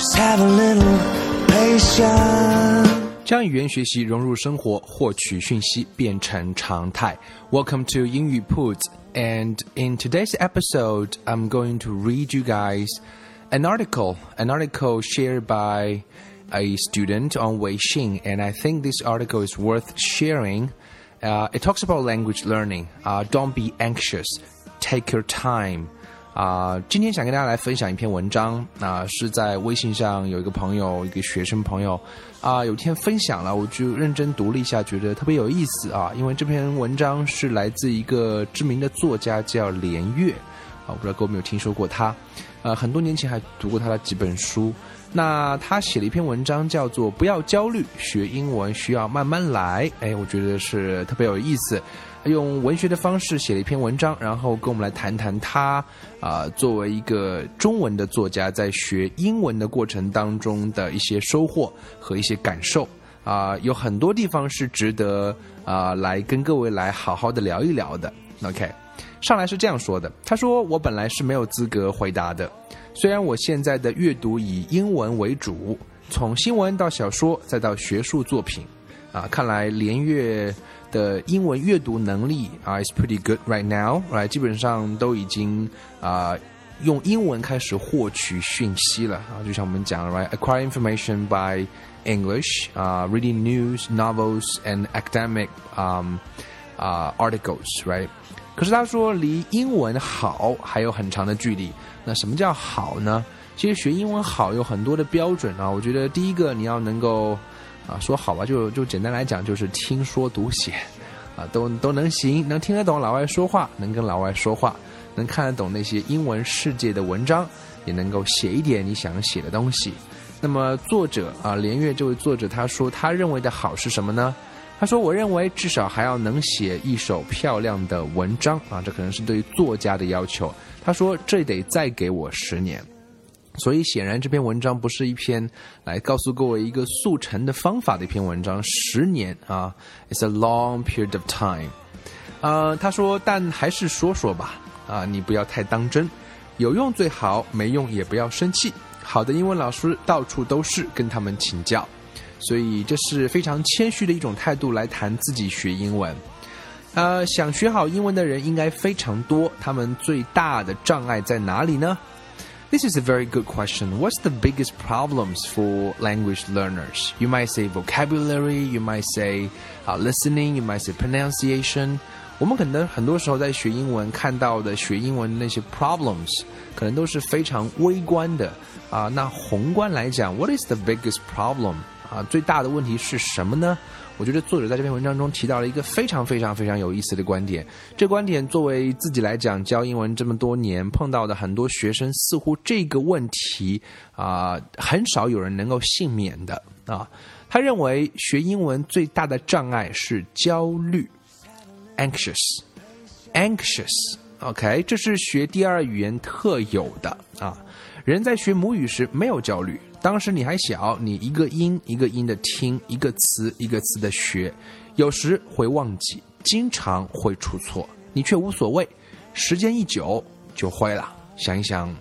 铺子。将语言学习融入生活，获取讯息变成常态。Welcome to 英语 Puts, and in today's episode, I'm going to read you guys an article, an article shared by a student on Weixin, and I think this article is worth sharing. Uh, it talks about language learning. Uh, don't be anxious. Take your time. 啊，今天想跟大家来分享一篇文章啊，是在微信上有一个朋友，一个学生朋友啊，有天分享了，我就认真读了一下，觉得特别有意思啊。因为这篇文章是来自一个知名的作家，叫连岳啊，我不知道各位有没有听说过他？呃，很多年前还读过他的几本书。那他写了一篇文章，叫做《不要焦虑，学英文需要慢慢来》。哎，我觉得是特别有意思。用文学的方式写了一篇文章，然后跟我们来谈谈他啊，作为一个中文的作家，在学英文的过程当中的一些收获和一些感受啊，有很多地方是值得啊来跟各位来好好的聊一聊的。OK，上来是这样说的，他说我本来是没有资格回答的，虽然我现在的阅读以英文为主，从新闻到小说再到学术作品啊，看来连月。的英文阅读能力啊，is pretty good right now，right？基本上都已经啊用英文开始获取讯息了啊，就像我们讲了，right？Acquire information by English，啊，reading news, novels and academic um 啊 articles，right？可是他说离英文好还有很长的距离。那什么叫好呢？其实学英文好有很多的标准啊。我觉得第一个你要能够。啊，说好吧，就就简单来讲，就是听说读写，啊，都都能行，能听得懂老外说话，能跟老外说话，能看得懂那些英文世界的文章，也能够写一点你想写的东西。那么作者啊，连月这位作者他说，他认为的好是什么呢？他说，我认为至少还要能写一首漂亮的文章啊，这可能是对于作家的要求。他说，这得再给我十年。所以显然这篇文章不是一篇来告诉各位一个速成的方法的一篇文章。十年啊，it's a long period of time。啊，他说，但还是说说吧。啊，你不要太当真，有用最好，没用也不要生气。好的英文老师到处都是，跟他们请教。所以这是非常谦虚的一种态度来谈自己学英文。呃，想学好英文的人应该非常多，他们最大的障碍在哪里呢 ？This is a very good question. What's the biggest problems for language learners? You might say vocabulary, you might say uh, listening, you might say pronunciation. 我们可能很多时候在学英文看到的学英文的那些 problems，可能都是非常微观的啊。那宏观来讲，What is the biggest problem？啊，最大的问题是什么呢？ 我觉得作者在这篇文章中提到了一个非常非常非常有意思的观点。这观点作为自己来讲，教英文这么多年碰到的很多学生，似乎这个问题啊，很少有人能够幸免的啊。他认为学英文最大的障碍是焦虑，anxious，anxious。OK，这是学第二语言特有的啊。人在学母语时没有焦虑。当时你还小，你一个音一个音的听，一个词一个词的学，有时会忘记，经常会出错，你却无所谓。时间一久就会了。想一想，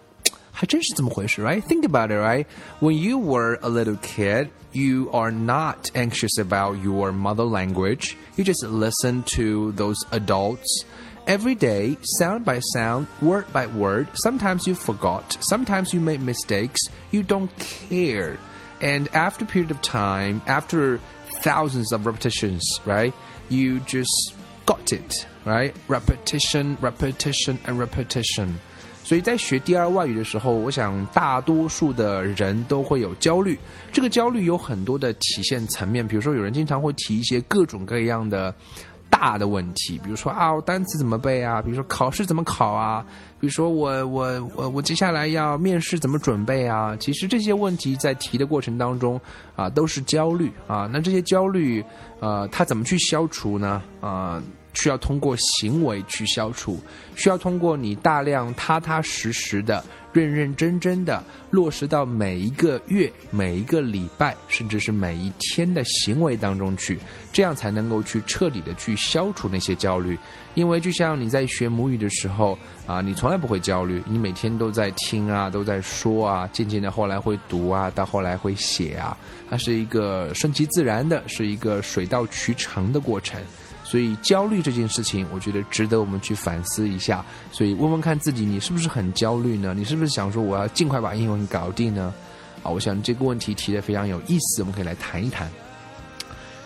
还真是这么回事，right? Think about it, right? When you were a little kid, you are not anxious about your mother language. You just listen to those adults every day, sound by sound, word by word. Sometimes you forgot, sometimes you made mistakes, you don't care. And after a period of time, after thousands of repetitions, right, you just got it, right? Repetition, repetition, and repetition. 所以在学第二外语的时候，我想大多数的人都会有焦虑。这个焦虑有很多的体现层面，比如说有人经常会提一些各种各样的 大的问题，比如说啊，我单词怎么背啊？比如说考试怎么考啊？比如说我我我我接下来要面试怎么准备啊？其实这些问题在提的过程当中啊，都是焦虑啊。那这些焦虑，呃，它怎么去消除呢？啊？需要通过行为去消除，需要通过你大量踏踏实实的、认认真真的落实到每一个月、每一个礼拜，甚至是每一天的行为当中去，这样才能够去彻底的去消除那些焦虑。因为就像你在学母语的时候啊，你从来不会焦虑，你每天都在听啊，都在说啊，渐渐的后来会读啊，到后来会写啊，它是一个顺其自然的，是一个水到渠成的过程。所以焦虑这件事情，我觉得值得我们去反思一下。所以问问看自己，你是不是很焦虑呢？你是不是想说我要尽快把英文搞定呢？啊，我想这个问题提的非常有意思，我们可以来谈一谈。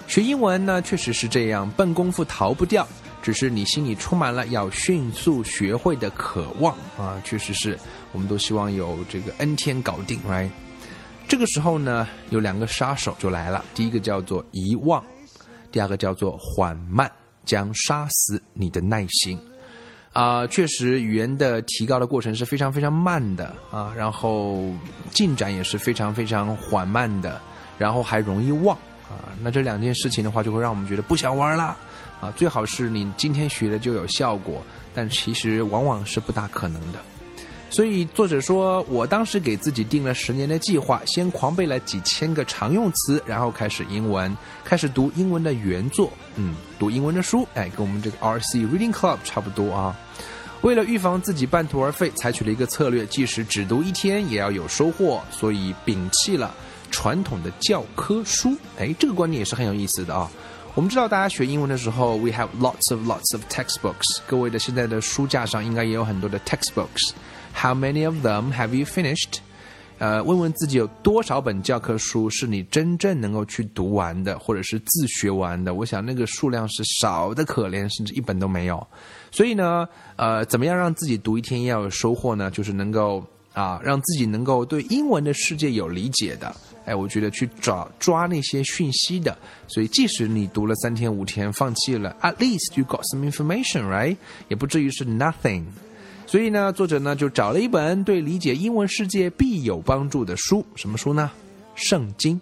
学英文呢，确实是这样，笨功夫逃不掉，只是你心里充满了要迅速学会的渴望啊。确实是，我们都希望有这个 N 天搞定，right？这个时候呢，有两个杀手就来了，第一个叫做遗忘。第二个叫做缓慢，将杀死你的耐心。啊，确实，语言的提高的过程是非常非常慢的啊，然后进展也是非常非常缓慢的，然后还容易忘啊。那这两件事情的话，就会让我们觉得不想玩了啊。最好是你今天学的就有效果，但其实往往是不大可能的。所以作者说，我当时给自己定了十年的计划，先狂背了几千个常用词，然后开始英文，开始读英文的原作，嗯，读英文的书，哎，跟我们这个 RC Reading Club 差不多啊。为了预防自己半途而废，采取了一个策略，即使只读一天也要有收获，所以摒弃了传统的教科书。哎，这个观念也是很有意思的啊。我们知道，大家学英文的时候，we have lots of lots of textbooks，各位的现在的书架上应该也有很多的 textbooks。How many of them have you finished？呃，问问自己有多少本教科书是你真正能够去读完的，或者是自学完的？我想那个数量是少的可怜，甚至一本都没有。所以呢，呃，怎么样让自己读一天要有收获呢？就是能够啊，让自己能够对英文的世界有理解的。哎，我觉得去找抓那些讯息的。所以即使你读了三天五天放弃了，at least you got some information，right？也不至于是 nothing。所以呢，作者呢就找了一本对理解英文世界必有帮助的书，什么书呢？圣经。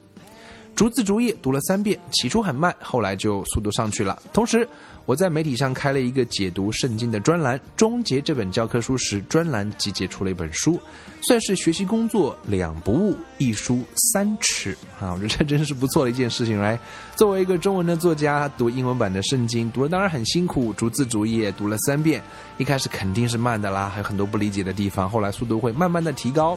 逐字逐页读了三遍，起初很慢，后来就速度上去了。同时，我在媒体上开了一个解读圣经的专栏，终结这本教科书时，专栏集结出了一本书，算是学习工作两不误，一书三尺啊！我觉得这真是不错的一件事情来。作为一个中文的作家，读英文版的圣经，读了当然很辛苦，逐字逐页读了三遍，一开始肯定是慢的啦，还有很多不理解的地方，后来速度会慢慢的提高。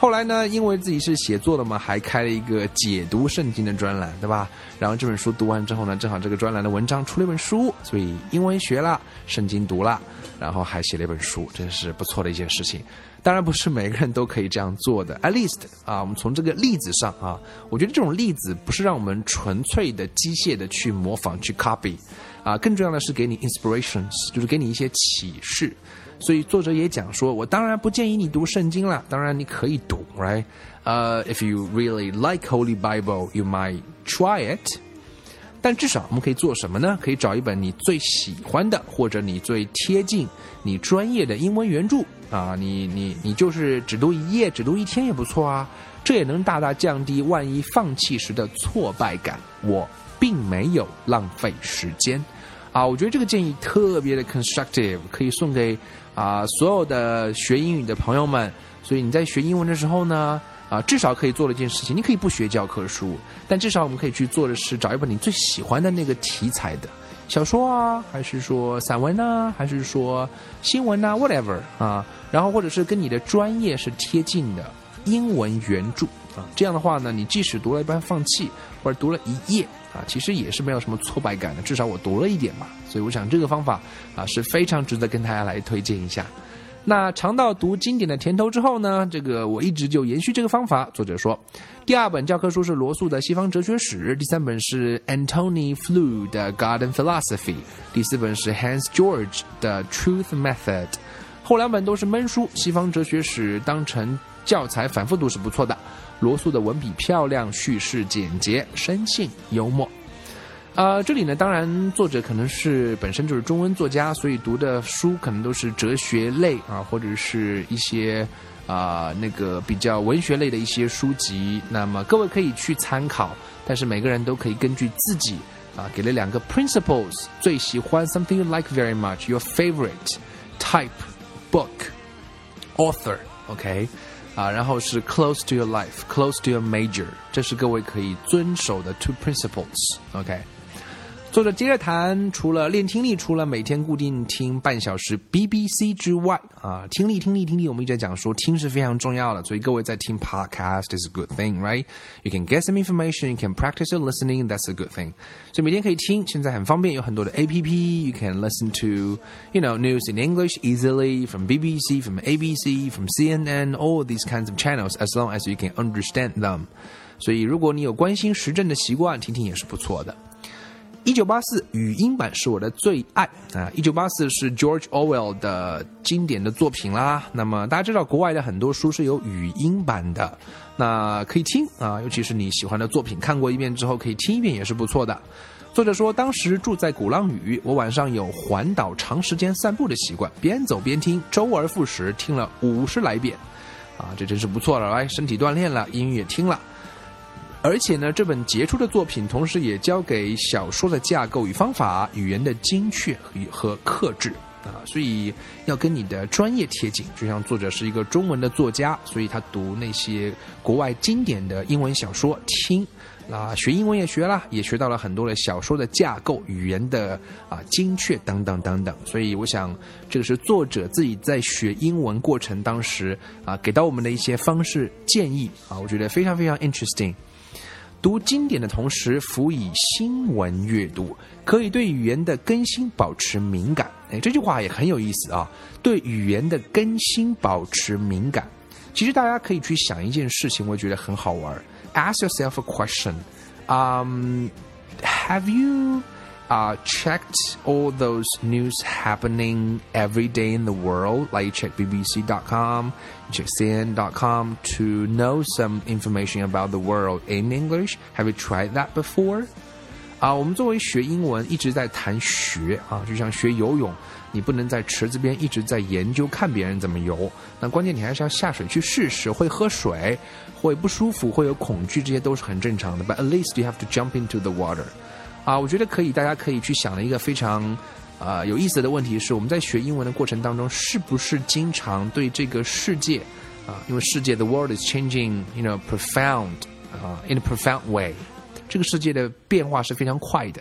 后来呢，因为自己是写作的嘛，还开了一个解读圣经的专栏，对吧？然后这本书读完之后呢，正好这个专栏的文章出了一本书，所以英文学了，圣经读了，然后还写了一本书，真是不错的一件事情。当然不是每个人都可以这样做的，at least 啊，我们从这个例子上啊，我觉得这种例子不是让我们纯粹的机械的去模仿去 copy，啊，更重要的是给你 inspirations，就是给你一些启示。所以作者也讲说，我当然不建议你读圣经了，当然你可以读，right？呃，if you really like Holy Bible，you might try it。但至少我们可以做什么呢？可以找一本你最喜欢的，或者你最贴近你专业的英文原著啊，你你你就是只读一页，只读一天也不错啊，这也能大大降低万一放弃时的挫败感。我并没有浪费时间。啊，我觉得这个建议特别的 constructive，可以送给啊所有的学英语的朋友们。所以你在学英文的时候呢，啊，至少可以做了一件事情，你可以不学教科书，但至少我们可以去做的是找一本你最喜欢的那个题材的小说啊，还是说散文呢，还是说新闻呢，whatever 啊，然后或者是跟你的专业是贴近的英文原著啊，这样的话呢，你即使读了一半放弃，或者读了一页。啊，其实也是没有什么挫败感的，至少我读了一点嘛，所以我想这个方法啊是非常值得跟大家来推荐一下。那尝到读经典的甜头之后呢，这个我一直就延续这个方法。作者说，第二本教科书是罗素的《西方哲学史》，第三本是 Antony Flew 的《Garden Philosophy》，第四本是 Hans George 的《Truth Method》。后两本都是闷书，《西方哲学史》当成教材反复读是不错的。罗素的文笔漂亮，叙事简洁，生性幽默。啊，这里呢，当然作者可能是本身就是中文作家，所以读的书可能都是哲学类啊，或者是一些啊那个比较文学类的一些书籍。那么各位可以去参考，但是每个人都可以根据自己啊给了两个 principles，最喜欢 something you like very much，your favorite type book author，OK，啊，然后是 close to your life，close to your major，这是各位可以遵守的 two principles，OK。 作者接着谈，除了练听力，除了每天固定听半小时 BBC 之外，啊，听力，听力，听力，我们一直在讲说听是非常重要的，所以各位在听 podcast is a good thing, right? You can get some information, you can practice your listening, that's a good thing. 所以每天可以听，现在很方便，有很多的 APP, you can listen to, you know, news in English easily from BBC, from ABC, from CNN, all these kinds of channels, as long as you can understand them. 所以如果你有关心时政的习惯，听听也是不错的。一九八四语音版是我的最爱啊！一九八四是 George Orwell 的经典的作品啦。那么大家知道，国外的很多书是有语音版的，那可以听啊。尤其是你喜欢的作品，看过一遍之后可以听一遍也是不错的。作者说，当时住在鼓浪屿，我晚上有环岛长时间散步的习惯，边走边听，周而复始，听了五十来遍，啊，这真是不错了，来，身体锻炼了，音乐也听了。而且呢，这本杰出的作品，同时也教给小说的架构与方法、语言的精确和克制啊，所以要跟你的专业贴近。就像作者是一个中文的作家，所以他读那些国外经典的英文小说听，啊，学英文也学了，也学到了很多的小说的架构、语言的啊精确等等等等。所以我想，这个是作者自己在学英文过程当时啊给到我们的一些方式建议啊，我觉得非常非常 interesting。读经典的同时，辅以新闻阅读，可以对语言的更新保持敏感。哎，这句话也很有意思啊！对语言的更新保持敏感。其实大家可以去想一件事情，我觉得很好玩。Ask yourself a question. Um, have you? uh, checked all those news happening every day in the world. Like you check BBC.com, you check CNN.com to know some information about the world in English. Have you tried that before? 啊，我们作为学英文一直在谈学啊，就像学游泳，你不能在池子边一直在研究看别人怎么游，那关键你还是要下水去试试，会喝水，会不舒服，会有恐惧，这些都是很正常的。But at least you have to jump into the water. 啊，我觉得可以，大家可以去想的一个非常，呃，有意思的问题是，我们在学英文的过程当中，是不是经常对这个世界，啊，因为世界 the world is changing，you know profound，啊，in a profound way，这个世界的变化是非常快的，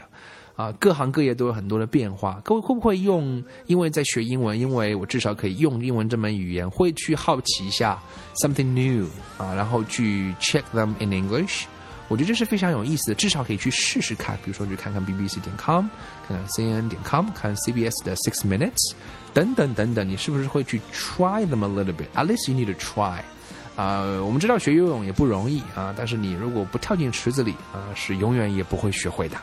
啊，各行各业都有很多的变化。各位会不会用？因为在学英文，因为我至少可以用英文这门语言，会去好奇一下 something new，啊，然后去 check them in English。我觉得这是非常有意思的，至少可以去试试看。比如说，去看看 BBC 点 com，看看 CNN 点 com，看 CBS 的 Six Minutes，等等等等，你是不是会去 try them a little bit？At least you need to try。啊，我们知道学游泳也不容易啊，但是你如果不跳进池子里啊，是永远也不会学会的。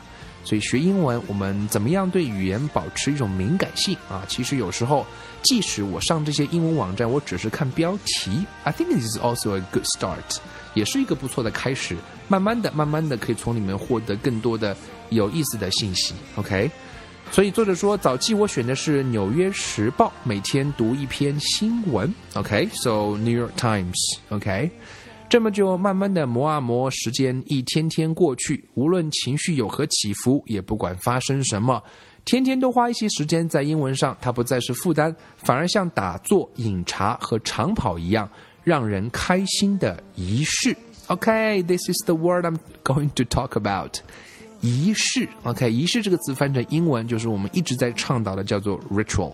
所以学英文，我们怎么样对语言保持一种敏感性啊？其实有时候，即使我上这些英文网站，我只是看标题，I think this is also a good start，也是一个不错的开始。慢慢的、慢慢的，可以从里面获得更多的有意思的信息。OK，所以作者说，早期我选的是《纽约时报》，每天读一篇新闻。OK，so New York Times。OK。这么就慢慢的磨啊磨，时间一天天过去，无论情绪有何起伏，也不管发生什么，天天都花一些时间在英文上，它不再是负担，反而像打坐、饮茶和长跑一样，让人开心的仪式。OK，this is the word I'm going to talk about，仪式。OK，仪式这个词翻成英文就是我们一直在倡导的，叫做 ritual。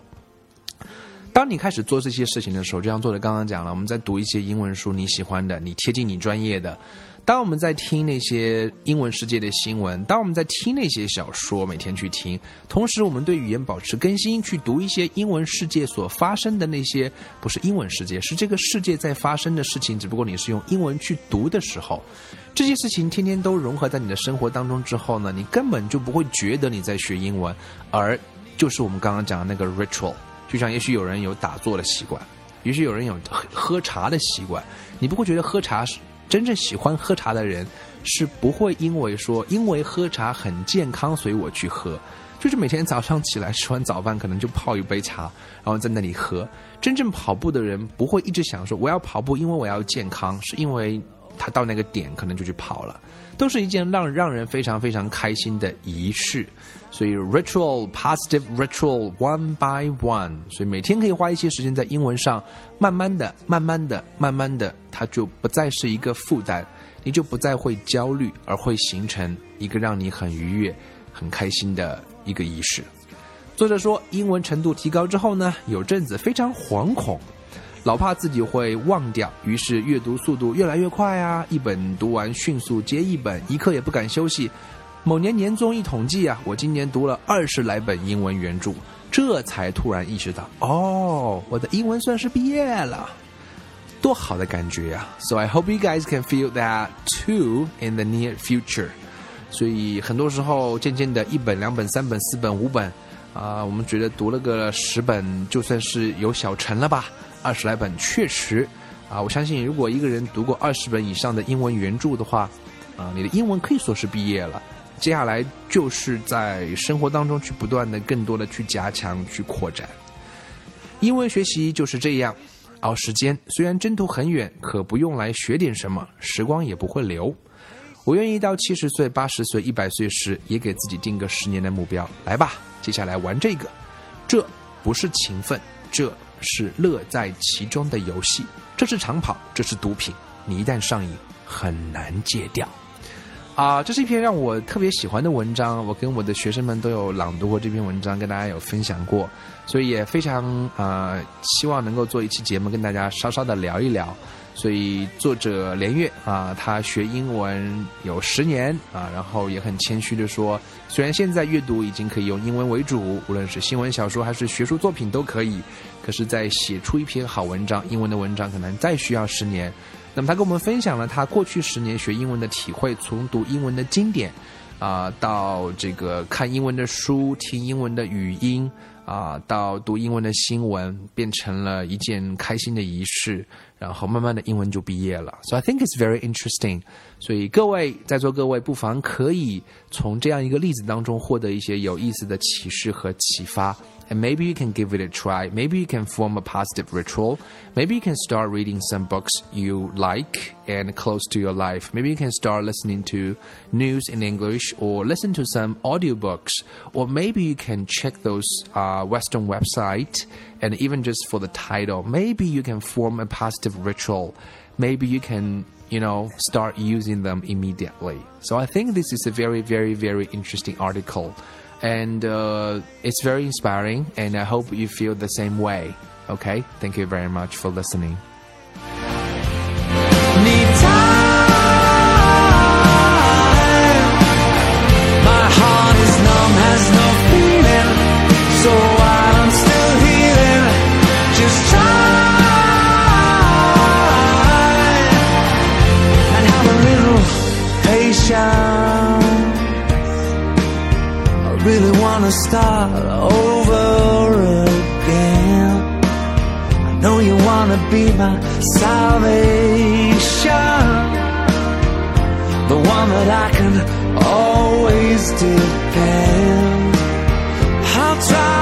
当你开始做这些事情的时候，就像作者刚刚讲了，我们在读一些英文书，你喜欢的，你贴近你专业的；当我们在听那些英文世界的新闻，当我们在听那些小说，每天去听，同时我们对语言保持更新，去读一些英文世界所发生的那些，不是英文世界，是这个世界在发生的事情，只不过你是用英文去读的时候，这些事情天天都融合在你的生活当中之后呢，你根本就不会觉得你在学英文，而就是我们刚刚讲的那个 ritual。就像也许有人有打坐的习惯，也许有人有喝茶的习惯，你不会觉得喝茶是真正喜欢喝茶的人是不会因为说因为喝茶很健康，所以我去喝。就是每天早上起来吃完早饭，可能就泡一杯茶，然后在那里喝。真正跑步的人不会一直想说我要跑步，因为我要健康，是因为他到那个点可能就去跑了，都是一件让让人非常非常开心的仪式。所以 ritual positive ritual one by one，所以每天可以花一些时间在英文上，慢慢的、慢慢的、慢慢的，它就不再是一个负担，你就不再会焦虑，而会形成一个让你很愉悦、很开心的。一个仪式。作者说，英文程度提高之后呢，有阵子非常惶恐，老怕自己会忘掉，于是阅读速度越来越快啊，一本读完迅速接一本，一刻也不敢休息。某年年终一统计啊，我今年读了二十来本英文原著，这才突然意识到，哦，我的英文算是毕业了，多好的感觉呀！So I hope you guys can feel that too in the near future. 所以很多时候，渐渐的一本、两本、三本、四本、五本，啊，我们觉得读了个十本就算是有小成了吧。二十来本确实，啊，我相信如果一个人读过二十本以上的英文原著的话，啊，你的英文可以说是毕业了。接下来就是在生活当中去不断的、更多的去加强、去扩展。英文学习就是这样，熬时间，虽然征途很远，可不用来学点什么，时光也不会留。我愿意到七十岁、八十岁、一百岁时，也给自己定个十年的目标。来吧，接下来玩这个。这不是勤奋，这是乐在其中的游戏。这是长跑，这是毒品。你一旦上瘾，很难戒掉。啊，这是一篇让我特别喜欢的文章。我跟我的学生们都有朗读过这篇文章，跟大家有分享过，所以也非常啊，希望能够做一期节目，跟大家稍稍的聊一聊。所以作者连月啊，他学英文有十年啊，然后也很谦虚的说，虽然现在阅读已经可以用英文为主，无论是新闻小说还是学术作品都可以，可是，在写出一篇好文章，英文的文章可能再需要十年。那么他跟我们分享了他过去十年学英文的体会，从读英文的经典啊，到这个看英文的书，听英文的语音。啊，到读英文的新闻变成了一件开心的仪式，然后慢慢的英文就毕业了。So I think it's very interesting。所以各位在座各位不妨可以从这样一个例子当中获得一些有意思的启示和启发。and maybe you can give it a try. Maybe you can form a positive ritual. Maybe you can start reading some books you like and close to your life. Maybe you can start listening to news in English or listen to some audiobooks. Or maybe you can check those uh, Western website, and even just for the title, maybe you can form a positive ritual. Maybe you can you know, start using them immediately. So I think this is a very, very, very interesting article and uh, it's very inspiring. And I hope you feel the same way. Okay, thank you very much for listening. Start over again. I know you wanna be my salvation, the one that I can always depend. I'll try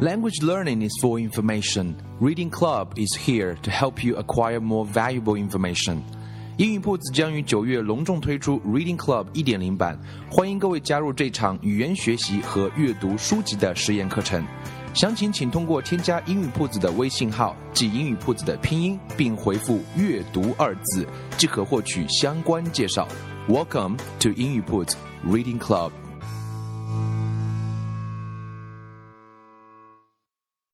language learning is for information reading club is here to help you acquire more valuable information 英语铺子将于九月隆重推出 reading club 一点零版欢迎各位加入这场语言学习和阅读书籍的实验课程详情请通过添加英语铺子的微信号及英语铺子的拼音并回复阅读二字即可获取相关介绍 Welcome to 英语 Put Reading Club.